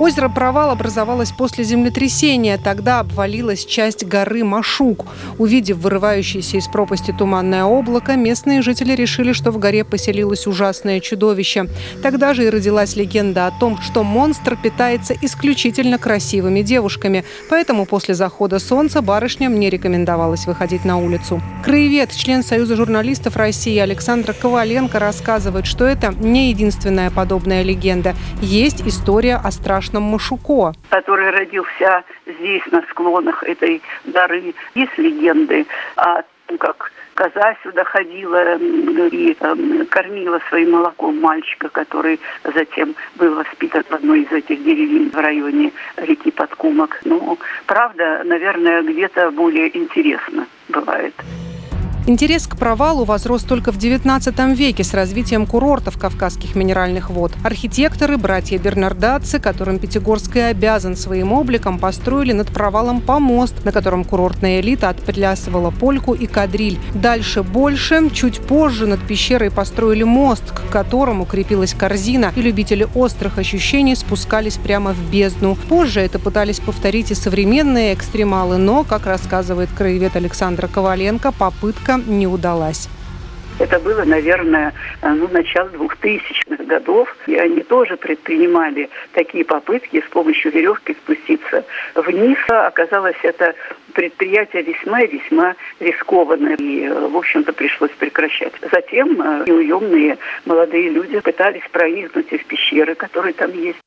Озеро Провал образовалось после землетрясения. Тогда обвалилась часть горы Машук. Увидев вырывающееся из пропасти туманное облако, местные жители решили, что в горе поселилось ужасное чудовище. Тогда же и родилась легенда о том, что монстр питается исключительно красивыми девушками. Поэтому после захода солнца барышням не рекомендовалось выходить на улицу. Краевед, член Союза журналистов России Александра Коваленко рассказывает, что это не единственная подобная легенда. Есть история о страшном страшном Машуко. Который родился здесь, на склонах этой горы. Есть легенды о том, как коза сюда ходила и кормила своим молоком мальчика, который затем был воспитан в одной из этих деревень в районе реки Подкумок. Ну, правда, наверное, где-то более интересно бывает. Интерес к провалу возрос только в XIX веке с развитием курортов Кавказских минеральных вод. Архитекторы, братья Бернардатцы, которым Пятигорск обязан своим обликом, построили над провалом помост, на котором курортная элита отплясывала польку и кадриль. Дальше больше. Чуть позже над пещерой построили мост, к которому крепилась корзина, и любители острых ощущений спускались прямо в бездну. Позже это пытались повторить и современные экстремалы, но, как рассказывает краевед Александра Коваленко, попытка не удалась. Это было, наверное, ну, начало 2000-х годов. И они тоже предпринимали такие попытки с помощью веревки спуститься вниз. Оказалось, это предприятие весьма и весьма рискованное. И, в общем-то, пришлось прекращать. Затем э, неуемные молодые люди пытались проникнуть в пещеры, которые там есть.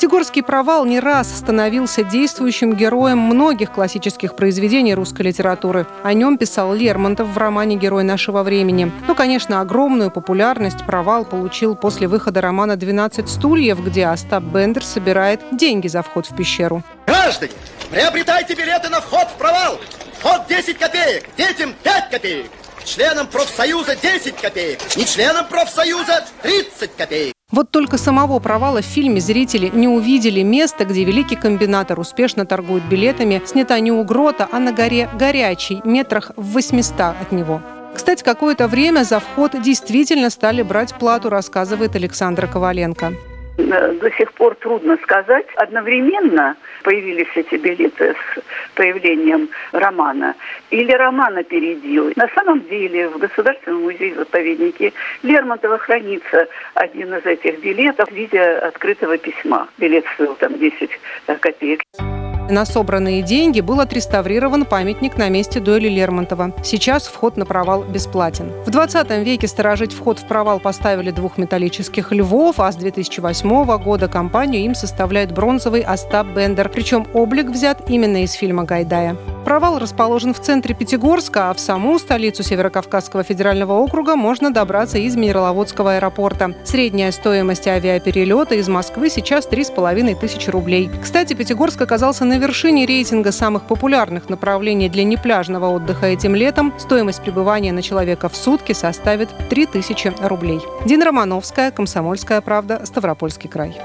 Пятигорский провал не раз становился действующим героем многих классических произведений русской литературы. О нем писал Лермонтов в романе «Герой нашего времени». Ну, конечно, огромную популярность провал получил после выхода романа «12 стульев», где Остап Бендер собирает деньги за вход в пещеру. Граждане, приобретайте билеты на вход в провал. Вход 10 копеек, детям 5 копеек. Членам профсоюза 10 копеек, не членам профсоюза 30 копеек. Вот только самого провала в фильме зрители не увидели место, где великий комбинатор успешно торгует билетами, снята не у грота, а на горе Горячий, метрах в 800 от него. Кстати, какое-то время за вход действительно стали брать плату, рассказывает Александра Коваленко. Э, до сих пор трудно сказать. Одновременно появились эти билеты с появлением романа. Или роман опередил. На самом деле в Государственном музее-заповеднике Лермонтова хранится один из этих билетов в виде открытого письма. Билет стоил там 10 копеек. На собранные деньги был отреставрирован памятник на месте дуэли Лермонтова. Сейчас вход на провал бесплатен. В 20 веке сторожить вход в провал поставили двух металлических львов, а с 2008 года компанию им составляет бронзовый Остап Бендер. Причем облик взят именно из фильма Гайдая. Провал расположен в центре Пятигорска, а в саму столицу Северокавказского федерального округа можно добраться из Минераловодского аэропорта. Средняя стоимость авиаперелета из Москвы сейчас 3,5 тысячи рублей. Кстати, Пятигорск оказался на вершине рейтинга самых популярных направлений для непляжного отдыха этим летом. Стоимость пребывания на человека в сутки составит 3000 рублей. Дина Романовская, Комсомольская правда, Ставропольский край.